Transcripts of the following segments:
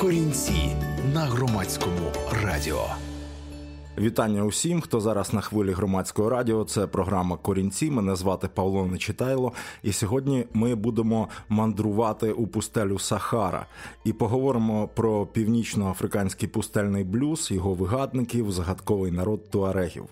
Корінці на громадському радіо. Вітання усім, хто зараз на хвилі громадського радіо. Це програма Корінці. Мене звати Павло Нечитайло. І сьогодні ми будемо мандрувати у пустелю Сахара і поговоримо про північноафриканський пустельний блюз, його вигадників, загадковий народ туарегів.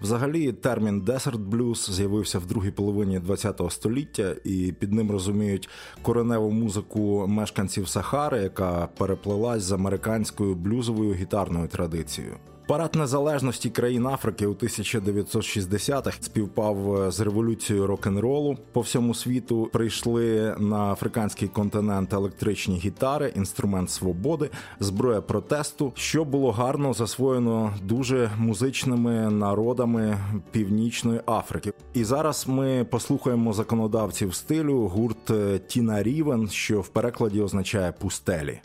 Взагалі, термін десерт блюз з'явився в другій половині ХХ століття, і під ним розуміють кореневу музику мешканців Сахари, яка переплелась з американською блюзовою гітарною традицією. Парад незалежності країн Африки у 1960-х співпав е, з революцією рок-н-ролу. По всьому світу прийшли на африканський континент електричні гітари, інструмент свободи, зброя протесту, що було гарно засвоєно дуже музичними народами Північної Африки. І зараз ми послухаємо законодавців стилю гурт е, Тіна Рівен, що в перекладі означає пустелі.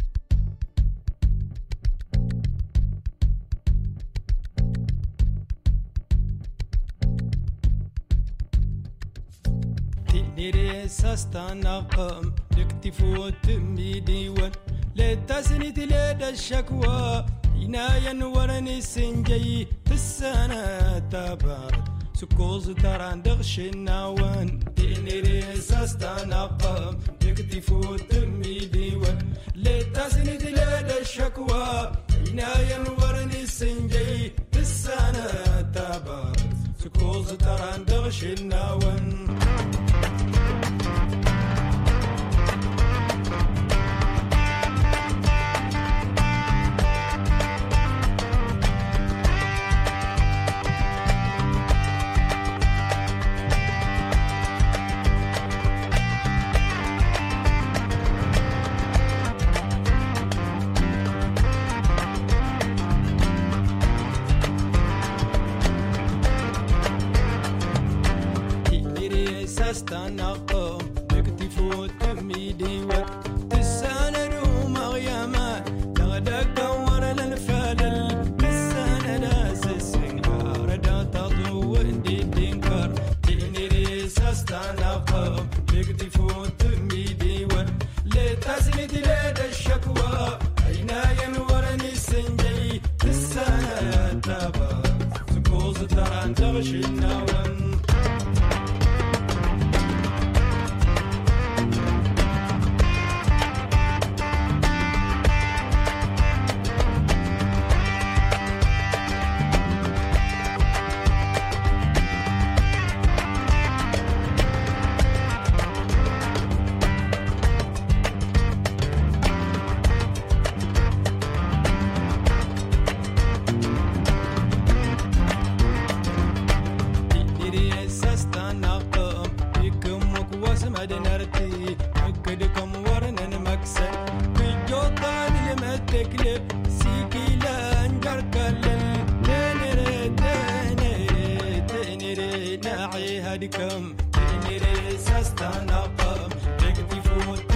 نستنقم. نكتف لا لتسند تلاد الشكوى. هنا ينورني سنجي في السنة تبار. سكوز تران دغش النوان ديني ريس أستنقم. نكتف لا لتسند تلاد الشكوى. هنا ينورني سنجي في السنة تبار. سكوز تران دغش النوان ناعي هدكم تنري سستنقم تكتفوت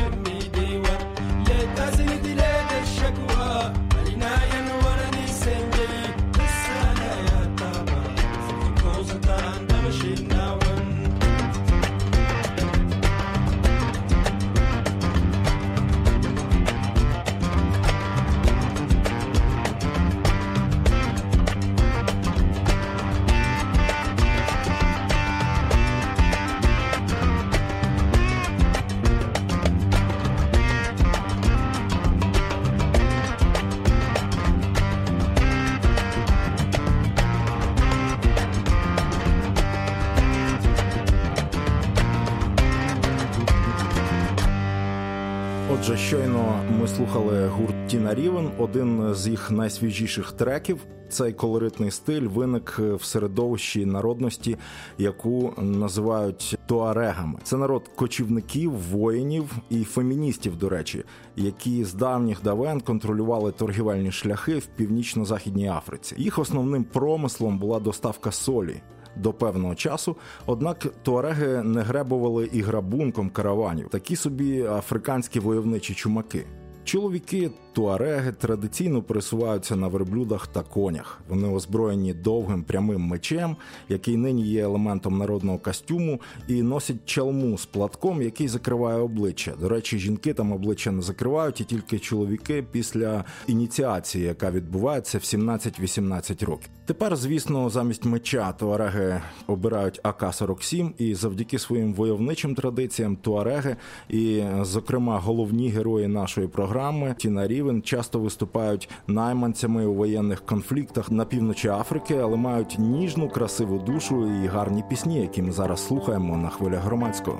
слухали гурт Тіна Рівен. Один з їх найсвіжіших треків. Цей колоритний стиль виник в середовищі народності, яку називають туарегами. Це народ кочівників, воїнів і феміністів, до речі, які з давніх давен контролювали торгівельні шляхи в північно-західній Африці. Їх основним промислом була доставка солі до певного часу. Однак туареги не гребували і грабунком караванів, такі собі африканські войовничі чумаки. Чоловіки туареги традиційно пересуваються на верблюдах та конях. Вони озброєні довгим прямим мечем, який нині є елементом народного костюму, і носять чалму з платком, який закриває обличчя. До речі, жінки там обличчя не закривають, і тільки чоловіки після ініціації, яка відбувається в 17-18 років. Тепер, звісно, замість меча туареги обирають АК-47, і завдяки своїм войовничим традиціям туареги, і, зокрема, головні герої нашої програми Тіна Рівен часто виступають найманцями у воєнних конфліктах на півночі Африки, але мають ніжну, красиву душу і гарні пісні, які ми зараз слухаємо на хвилях громадського.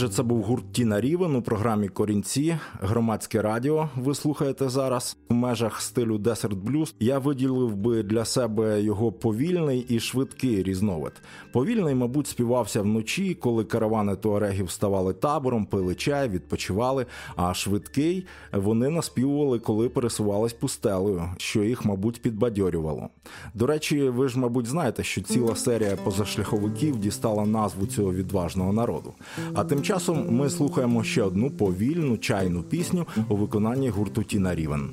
Отже, це був гурт Тіна Рівен у програмі Корінці, громадське радіо. Ви слухаєте зараз в межах стилю Desert Blues. Я виділив би для себе його повільний і швидкий різновид. Повільний, мабуть, співався вночі, коли каравани туарегів ставали табором, пили чай, відпочивали. А швидкий вони наспівували, коли пересувались пустелею, що їх, мабуть, підбадьорювало. До речі, ви ж, мабуть, знаєте, що ціла серія позашляховиків дістала назву цього відважного народу. А тим часом ми слухаємо ще одну повільну чайну пісню у виконанні гурту Тіна Рівен.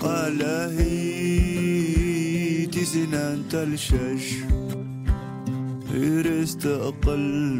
قال هي سنان تلشش كنت أقل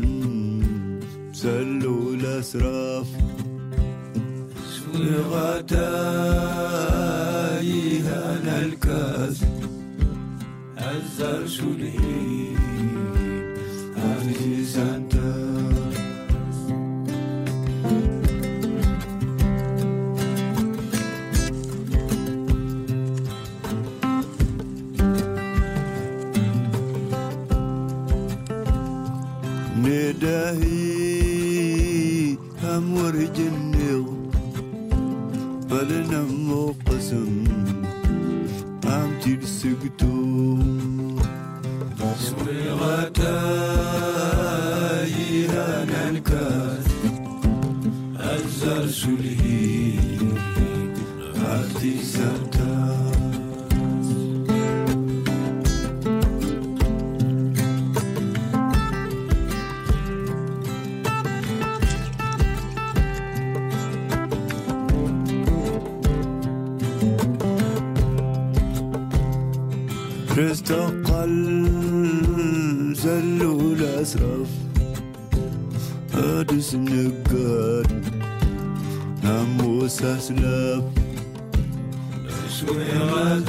وغداي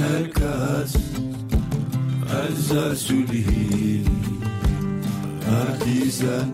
نكاس أزاسلهين أتيسان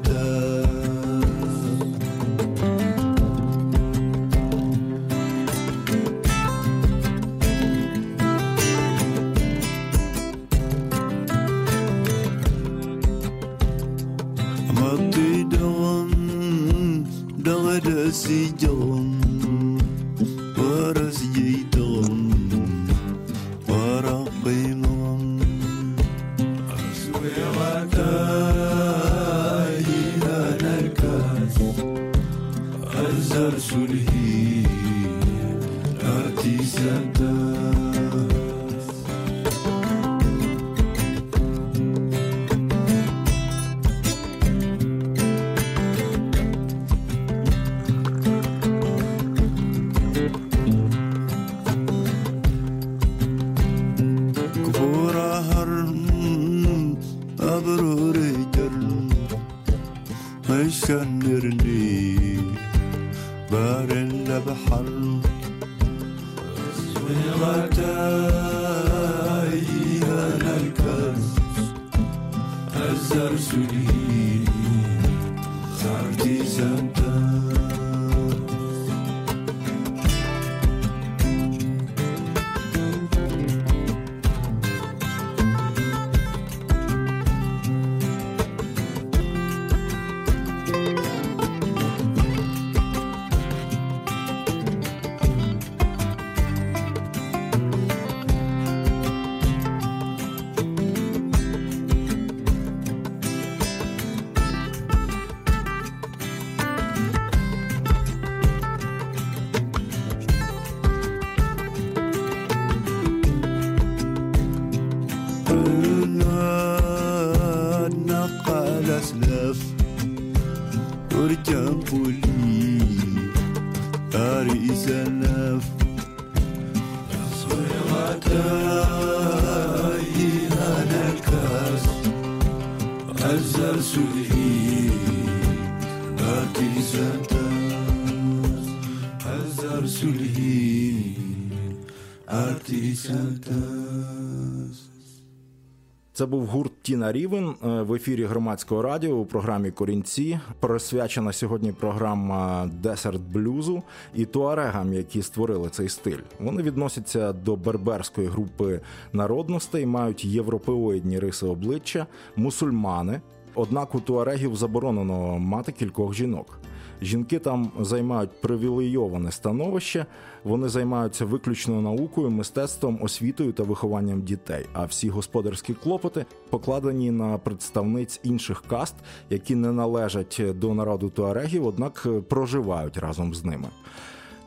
Це був гурт Тіна Рівен е, в ефірі громадського радіо у програмі Корінці. Присвячена сьогодні програма Десерт блюзу і туарегам, які створили цей стиль. Вони відносяться до берберської групи народностей, мають європеоїдні риси обличчя, мусульмани. Однак у туарегів заборонено мати кількох жінок. Жінки там займають привілейоване становище, вони займаються виключно наукою, мистецтвом, освітою та вихованням дітей. А всі господарські клопоти покладені на представниць інших каст, які не належать до народу туарегів, однак проживають разом з ними.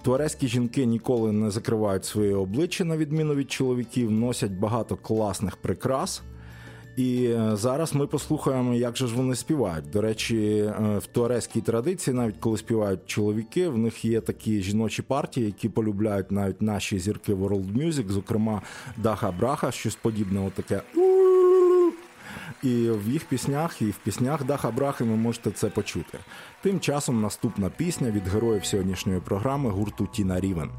Туарезькі жінки ніколи не закривають своє обличчя, на відміну від чоловіків, носять багато класних прикрас. І е, зараз ми послухаємо, як же ж вони співають. До речі, е, в туарезькій традиції, навіть коли співають чоловіки, в них є такі жіночі партії, які полюбляють навіть наші зірки World Music, зокрема Даха Браха, щось подібне, таке. І в їх піснях, і в піснях Даха Брахи ви можете це почути. Тим часом наступна пісня від героїв сьогоднішньої програми гурту Тіна Рівен.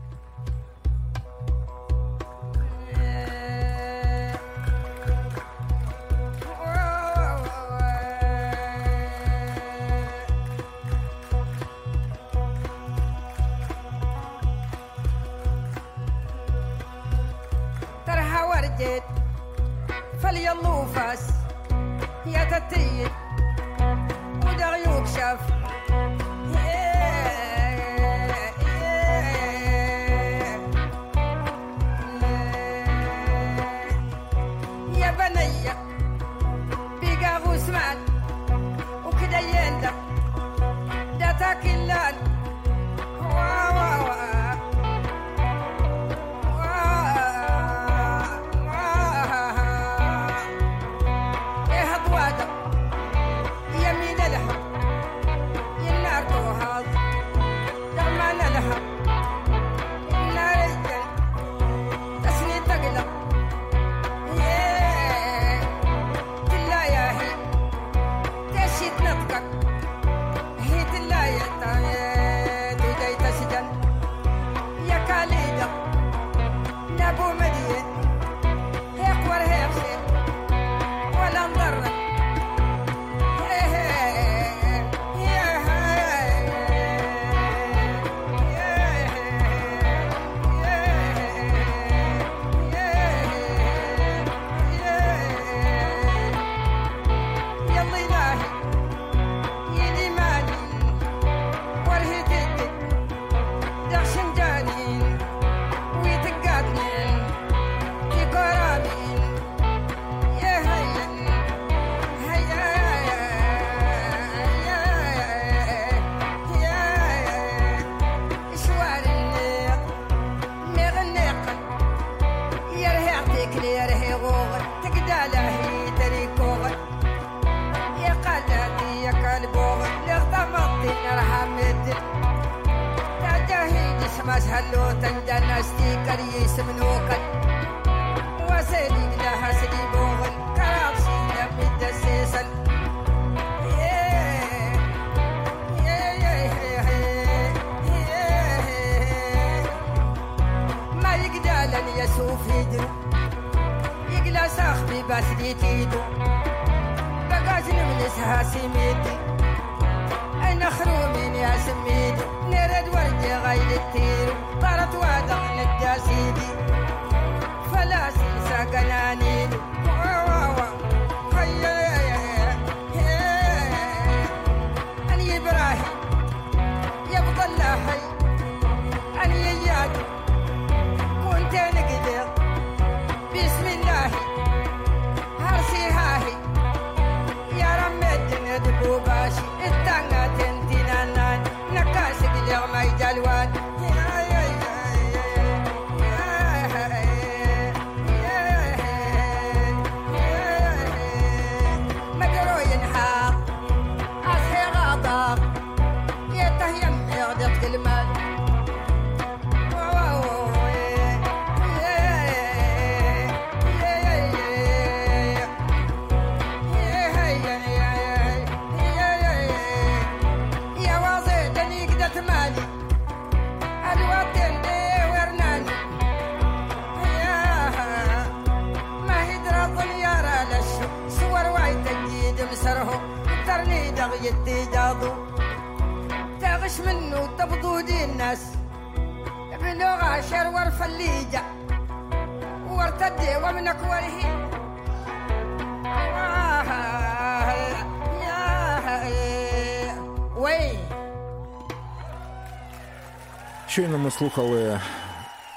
Щойно ми слухали,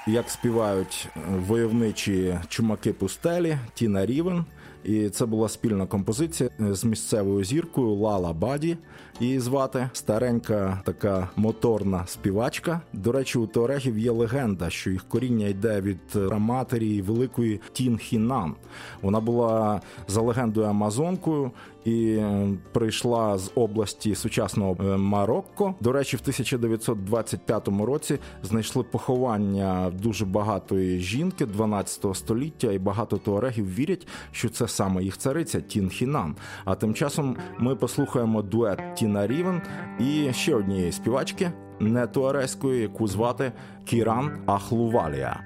як співають войовничі чумаки пустелі Тіна Рівен. І це була спільна композиція з місцевою зіркою Лала Баді. Її звати старенька така моторна співачка. До речі, у Туарегів є легенда, що їх коріння йде від матері великої Тін Хінан. Вона була за легендою Амазонкою і е, прийшла з області сучасного е, Марокко. До речі, в 1925 році знайшли поховання дуже багатої жінки 12 століття, і багато туарегів вірять, що це саме їх цариця Тін Хінан. А тим часом ми послухаємо дует Тіна Рівен і ще однієї співачки не туареської, яку звати Кіран Ахлувалія.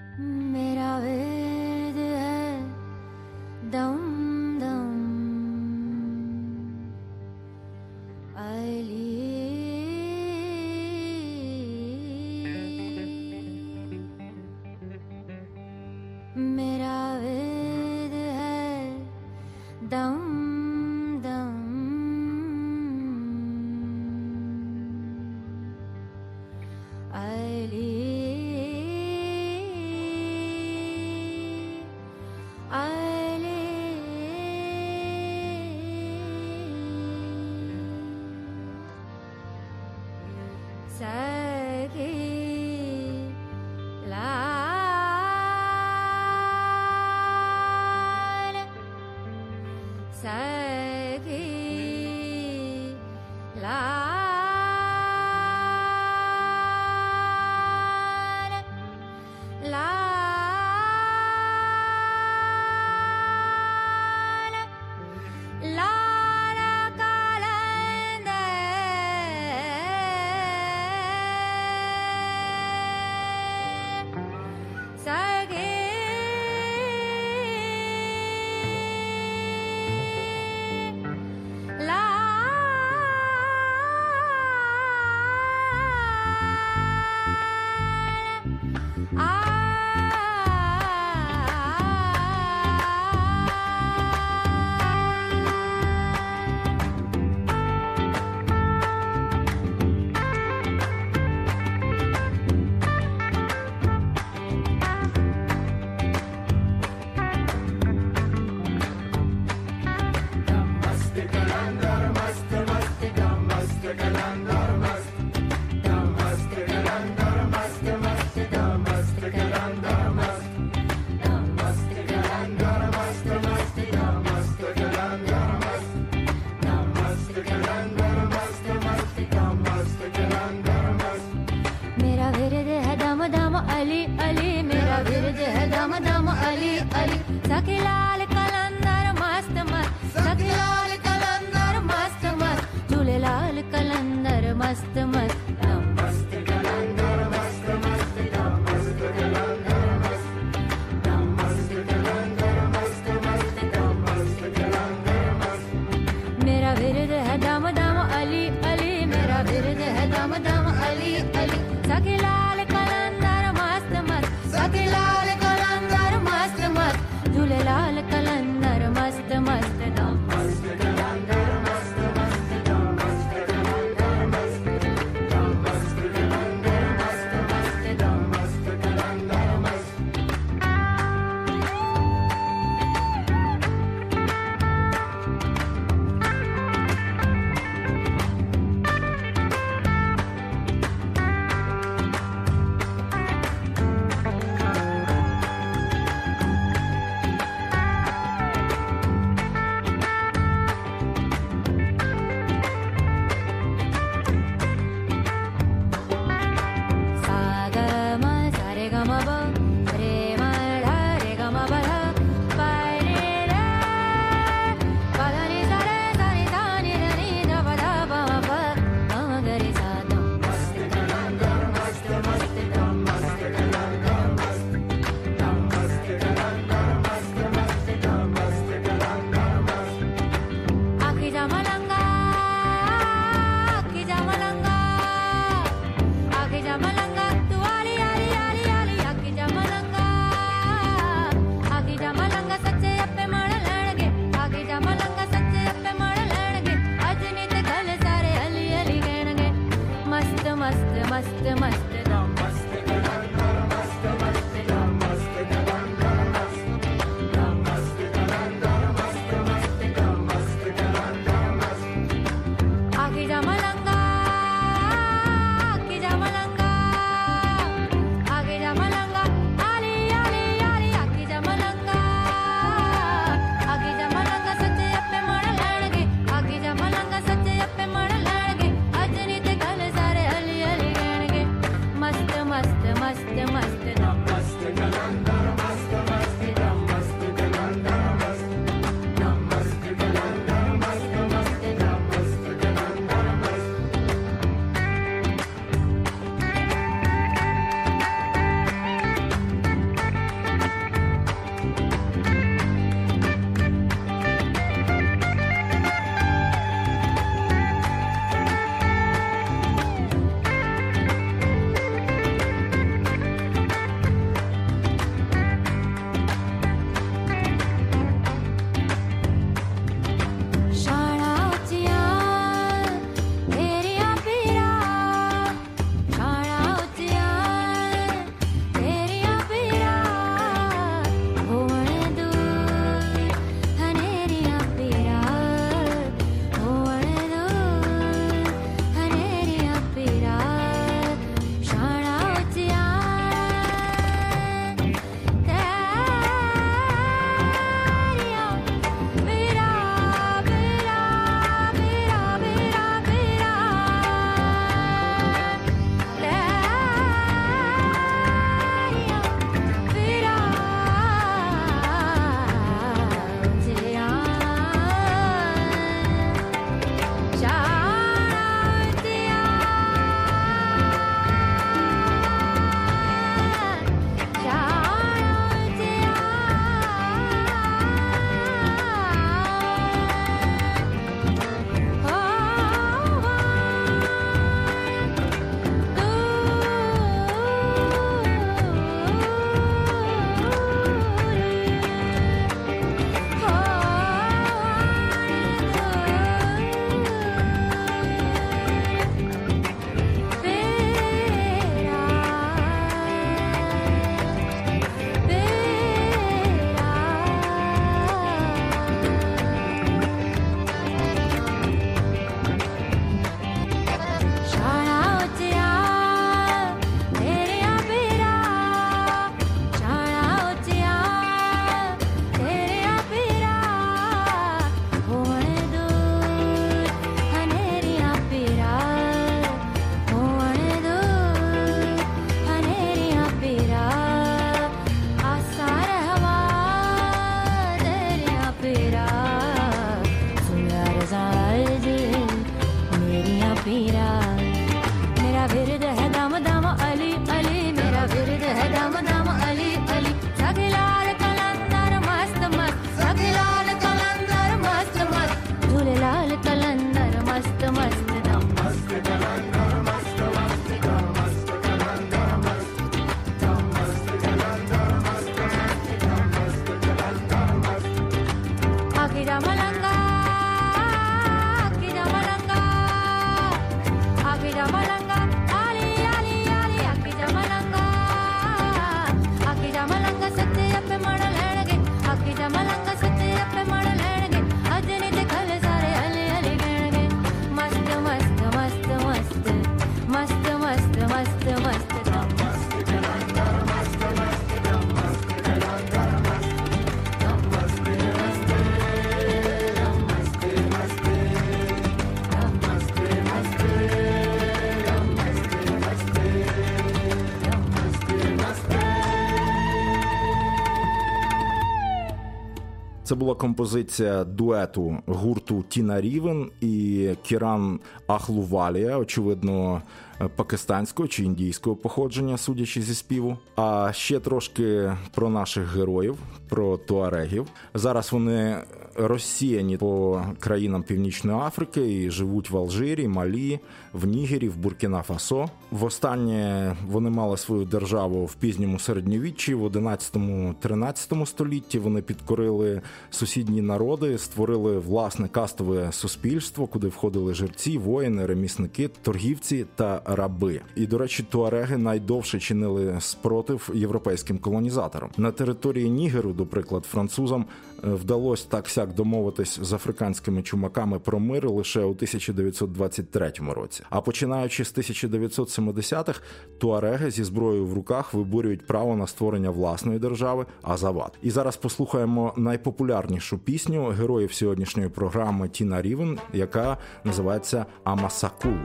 Це була композиція дуету гурту Тіна Рівен і Кіран Ахлувалія, очевидно, е, пакистанського чи індійського походження, судячи зі співу. А ще трошки про наших героїв, про туарегів. Зараз вони розсіяні по країнам Північної Африки і живуть в Алжирі, Малі, в Нігері, в Буркіна Фасо. Востаннє вони мали свою державу в пізньому середньовіччі, в 11-13 столітті. Вони підкорили сусідні народи, створили власне кастове суспільство, куди входили жерці, воїни, ремісники, торгівці та раби. І до речі, туареги найдовше чинили спротив європейським колонізаторам на території Нігеру, до прикладу, французам е, вдалося так сяк домовитись з африканськими чумаками про мир лише у 1923 році А починаючи з 1970-х, туареги зі зброєю в руках виборюють право на створення власної держави Азават. І зараз послухаємо найпопулярнішу пісню героїв сьогоднішньої програми Тіна Рівен, яка називається Амасакул.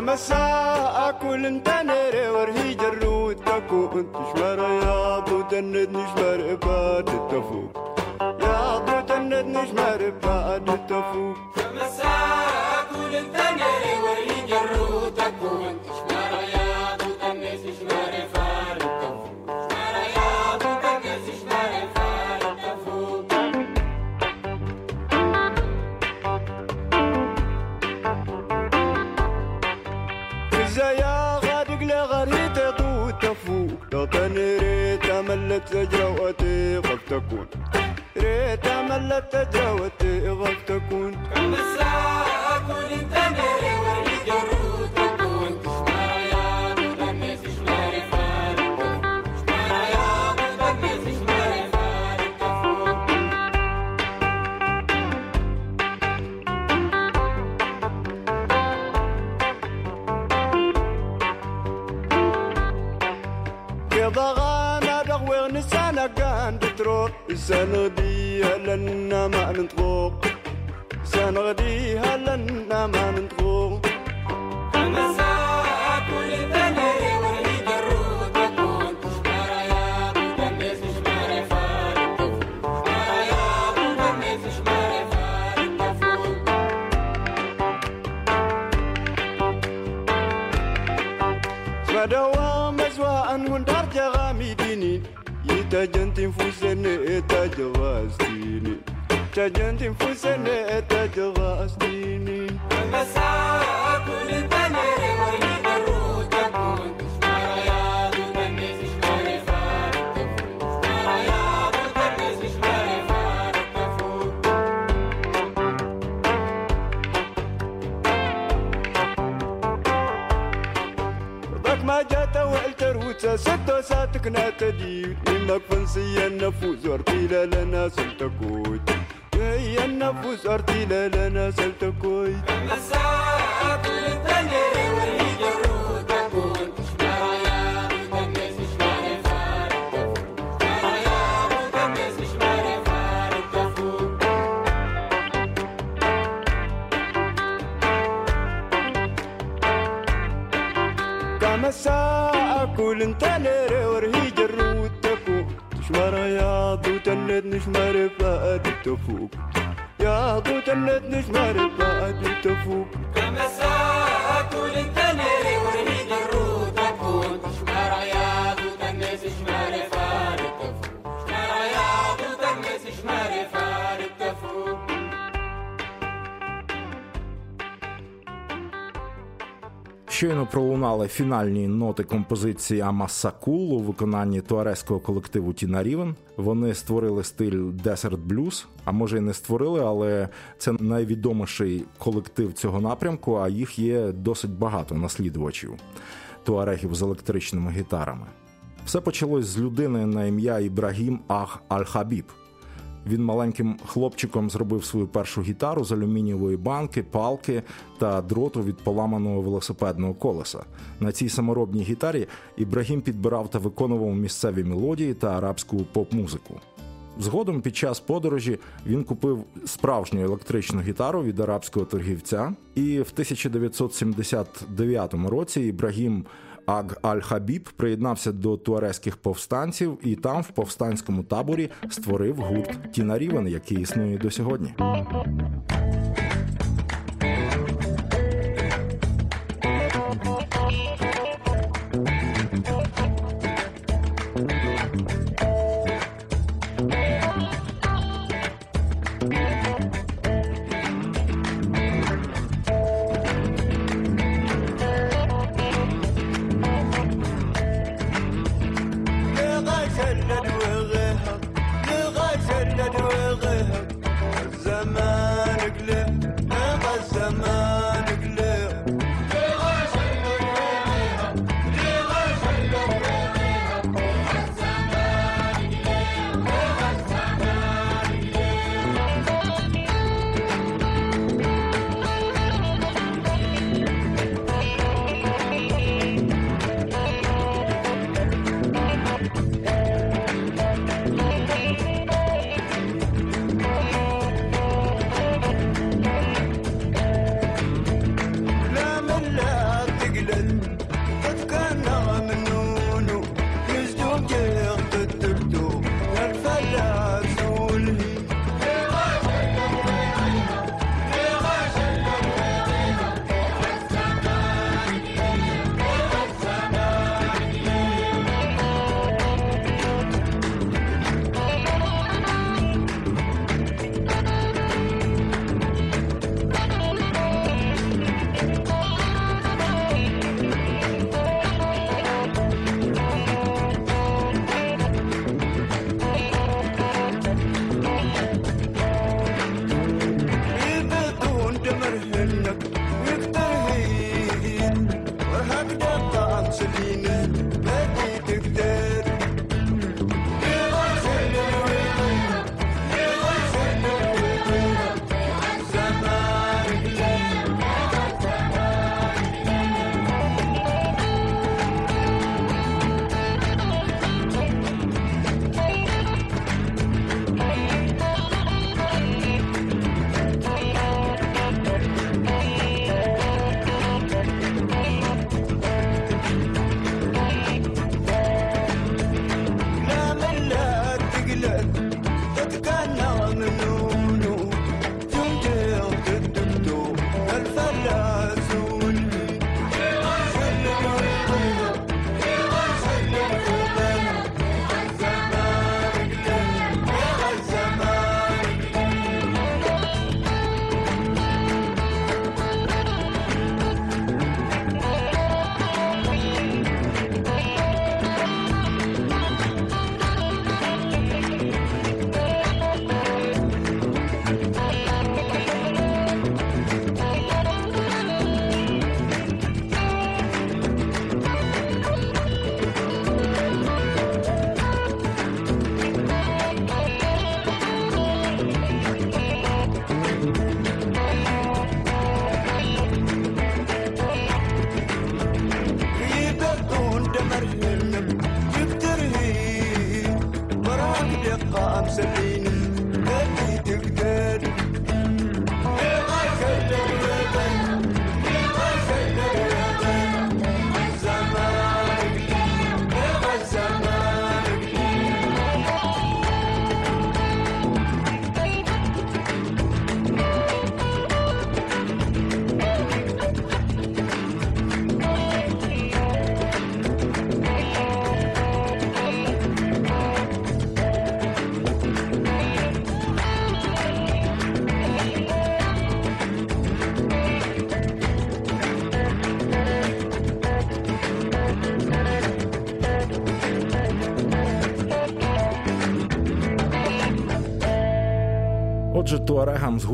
كما ساعة كل كنتش مرياض وتندنيش مرق بعد التفوق يا وتندنيش مرق بعد التفوق تمساك وللثاني وريني جروتك وانتش مرياض وتندنيش تكون. ريت امل تجاوت اغفت تكون. كم الساعة اكون انت مريض منك ما جات والتر وتسد ساتكنا تديد منك فنسي النفوس وارتيلا لنا سلتكوت هي النفوس ارتيلا لنا سلتكوت مساك للتنين تنش مارب بعد تفوق يا ابو تنش مارب بعد تفوق تمساك للتنر ونيد الروت تكون شمار يا عياد وتنس شمار فارق تفوق شمار عياد وتنس شمار فارق Щойно пролунали фінальні ноти композиції Амасакул у виконанні туарезького колективу Тіна Рівен. Вони створили стиль Desert Blues, а може й не створили, але це найвідоміший колектив цього напрямку, а їх є досить багато наслідувачів туарегів з електричними гітарами. Все почалось з людини на ім'я Ібрагім Ах Аль-Хабіб. Він маленьким хлопчиком зробив свою першу гітару з алюмінієвої банки, палки та дроту від поламаного велосипедного колеса. На цій саморобній гітарі Ібрагім підбирав та виконував місцеві мелодії та арабську поп-музику. Згодом під час подорожі він купив справжню електричну гітару від арабського торгівця, і в 1979 році Ібрагім Аг Аль-Хабіб приєднався до туарезьких повстанців і там, в повстанському таборі, створив гурт Тіна Рівен, який існує до сьогодні.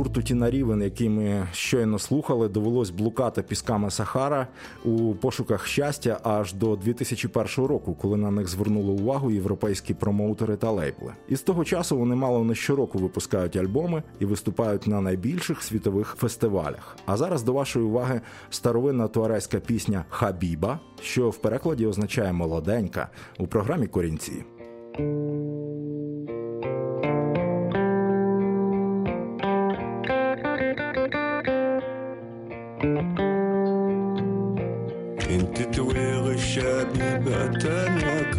Гурту Тіна Рівен, який ми щойно слухали, довелось блукати пісками Сахара у пошуках щастя аж до 2001 року, коли на них звернули увагу європейські промоутери та лейбли. І з того часу вони мало не щороку випускають альбоми і виступають на найбільших світових фестивалях. А зараз до вашої уваги старовинна туарезька пісня Хабіба, що в перекладі означає молоденька у програмі Корінці. انت تويغ الشبيبة أنا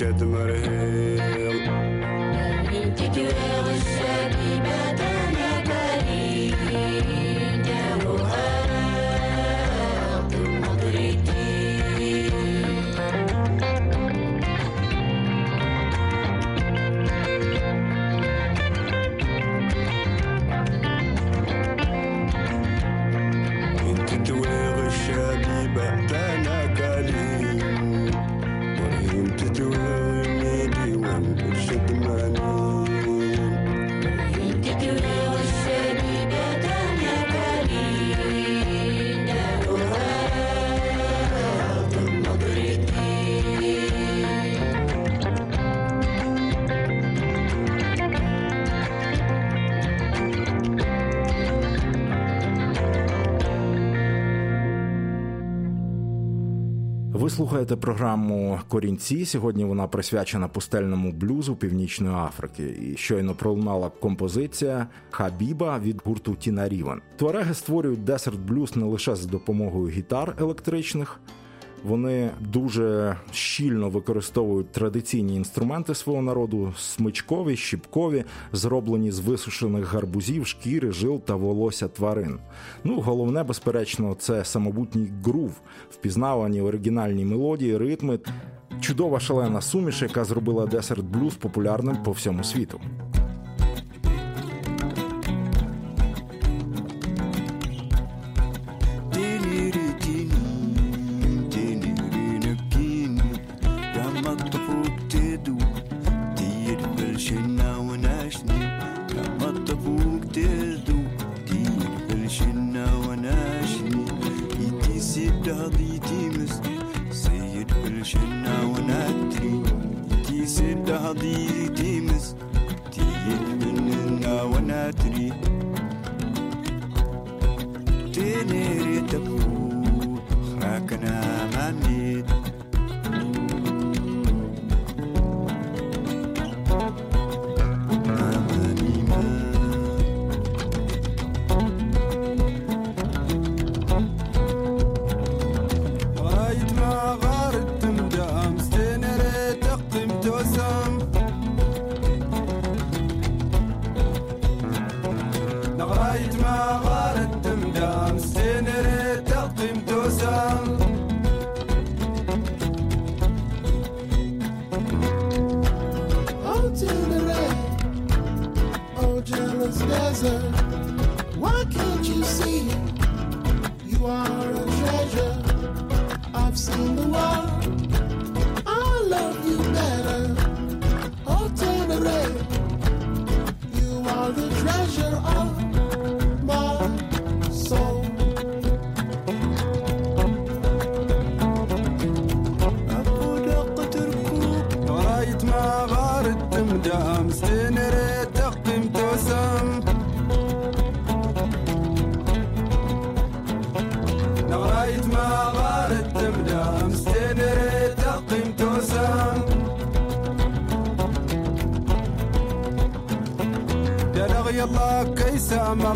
shed the mud ahead. Слухаєте програму Корінці. Сьогодні вона присвячена пустельному блюзу Північної Африки. І щойно пролунала композиція Хабіба від гурту Тіна Рівен. Туареги створюють десерт блюз не лише за допомогою гітар електричних. Вони дуже щільно використовують традиційні інструменти свого народу: смичкові, щіпкові, зроблені з висушених гарбузів, шкіри, жил та волосся тварин. Ну, головне, безперечно, це самобутній грув, впізнавані оригінальні мелодії, ритми. Чудова шалена суміш, яка зробила десерт блюз популярним по всьому світу. دام ستنري تقيم توسم. نغرايت ما غارت تبدا مستنري تقيم توسم. دلغ يلا كيسا ما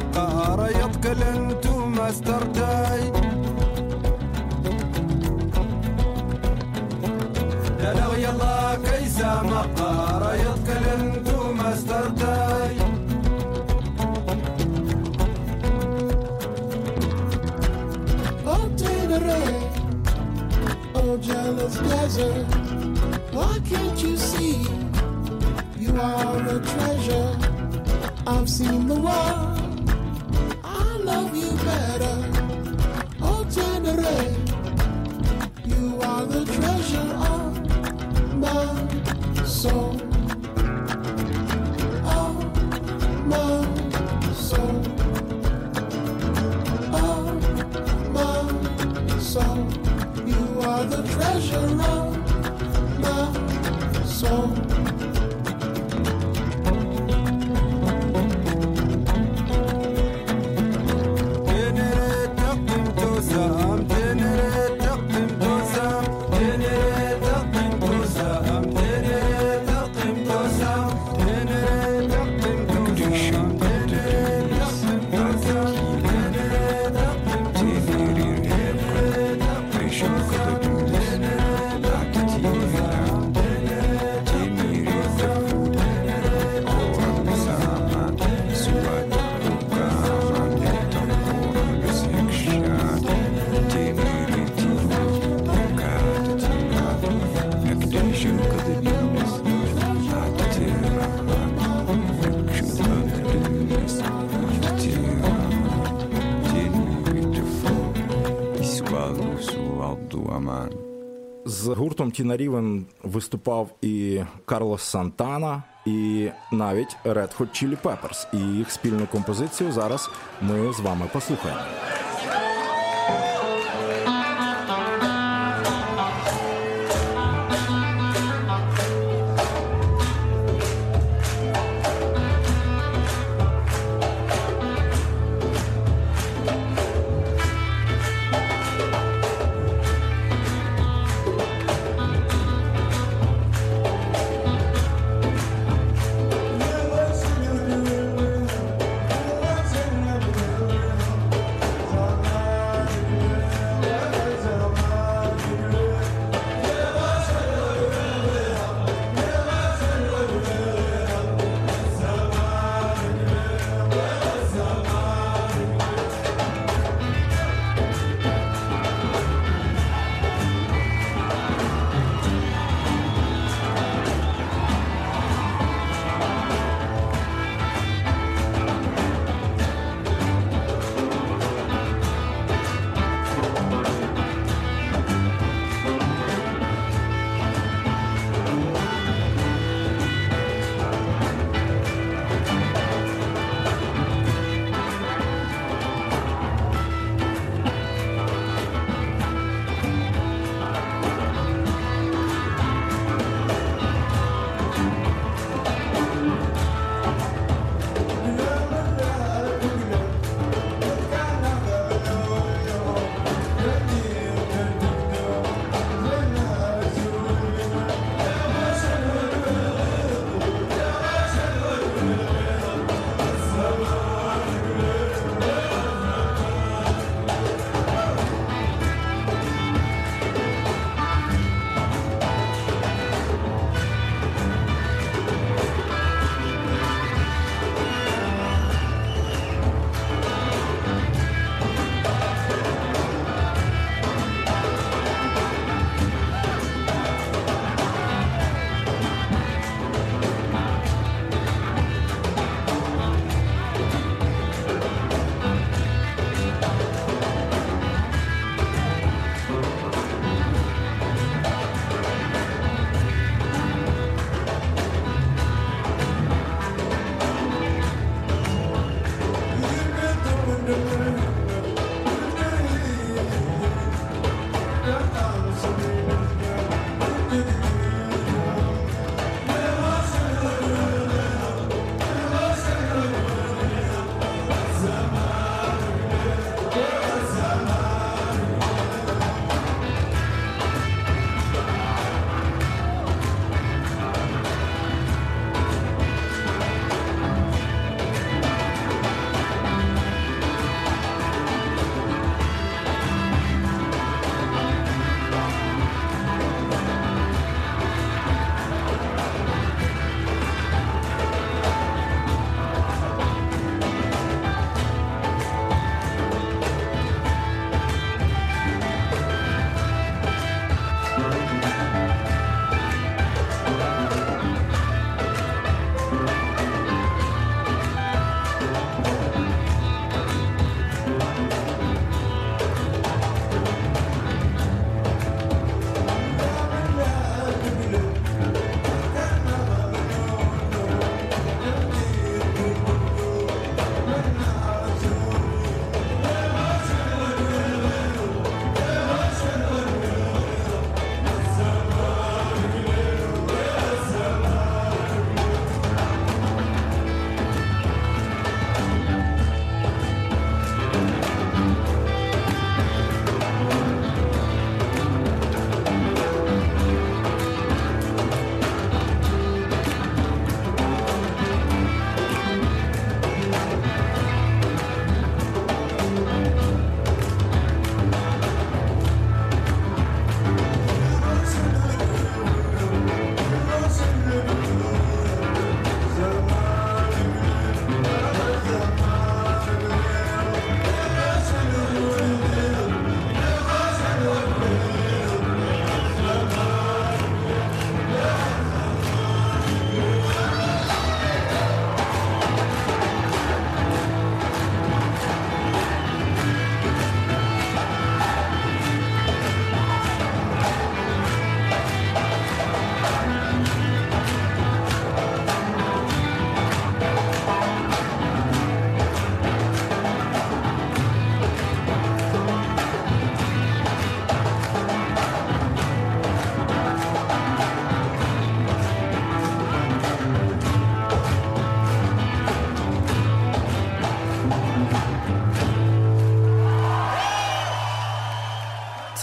are a treasure? I've seen the world. I love you better. Oh, Tenerife, you are the treasure of my soul. Oh, my soul. Oh, my soul. You are the treasure of гуртом рівень виступав і Карлос Сантана, і навіть Red Hot Chili Peppers. І їх спільну композицію зараз ми з вами послухаємо.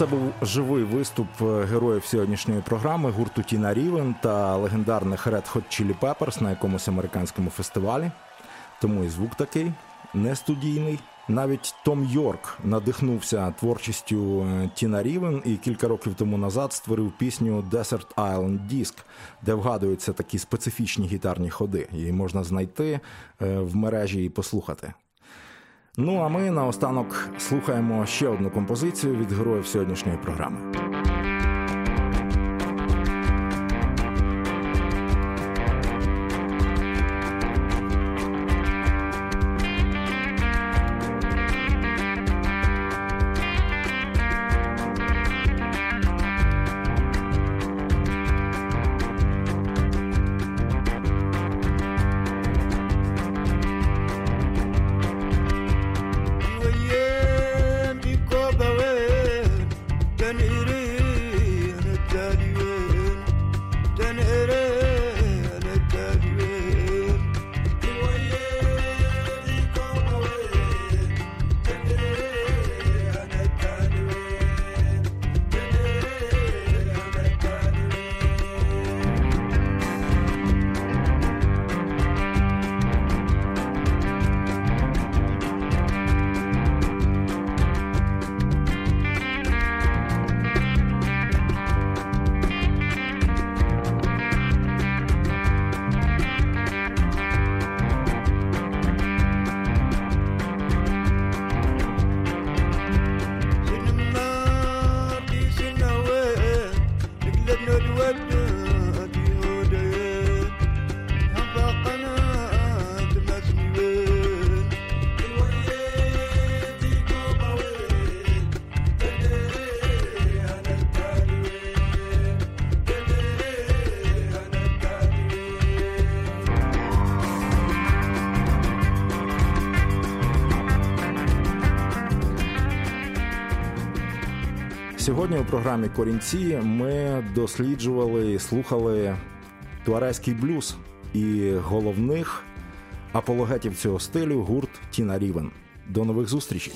Це був живий виступ е, героїв сьогоднішньої програми гурту Тіна Рівен та легендарних Red Hot Chili Peppers на якомусь американському фестивалі. Тому і звук такий не студійний. Навіть Том Йорк надихнувся творчістю е, Тіна Рівен і кілька років тому назад створив пісню Desert Island Disc, де вгадуються такі специфічні гітарні ходи. Її можна знайти е, в мережі і послухати. Ну а ми наостанок слухаємо ще одну композицію від героїв сьогоднішньої програми. Сьогодні у програмі Корінці ми досліджували і слухали туарезький блюз і головних апологетів цього стилю гурт Тіна Рівен. До нових зустрічей!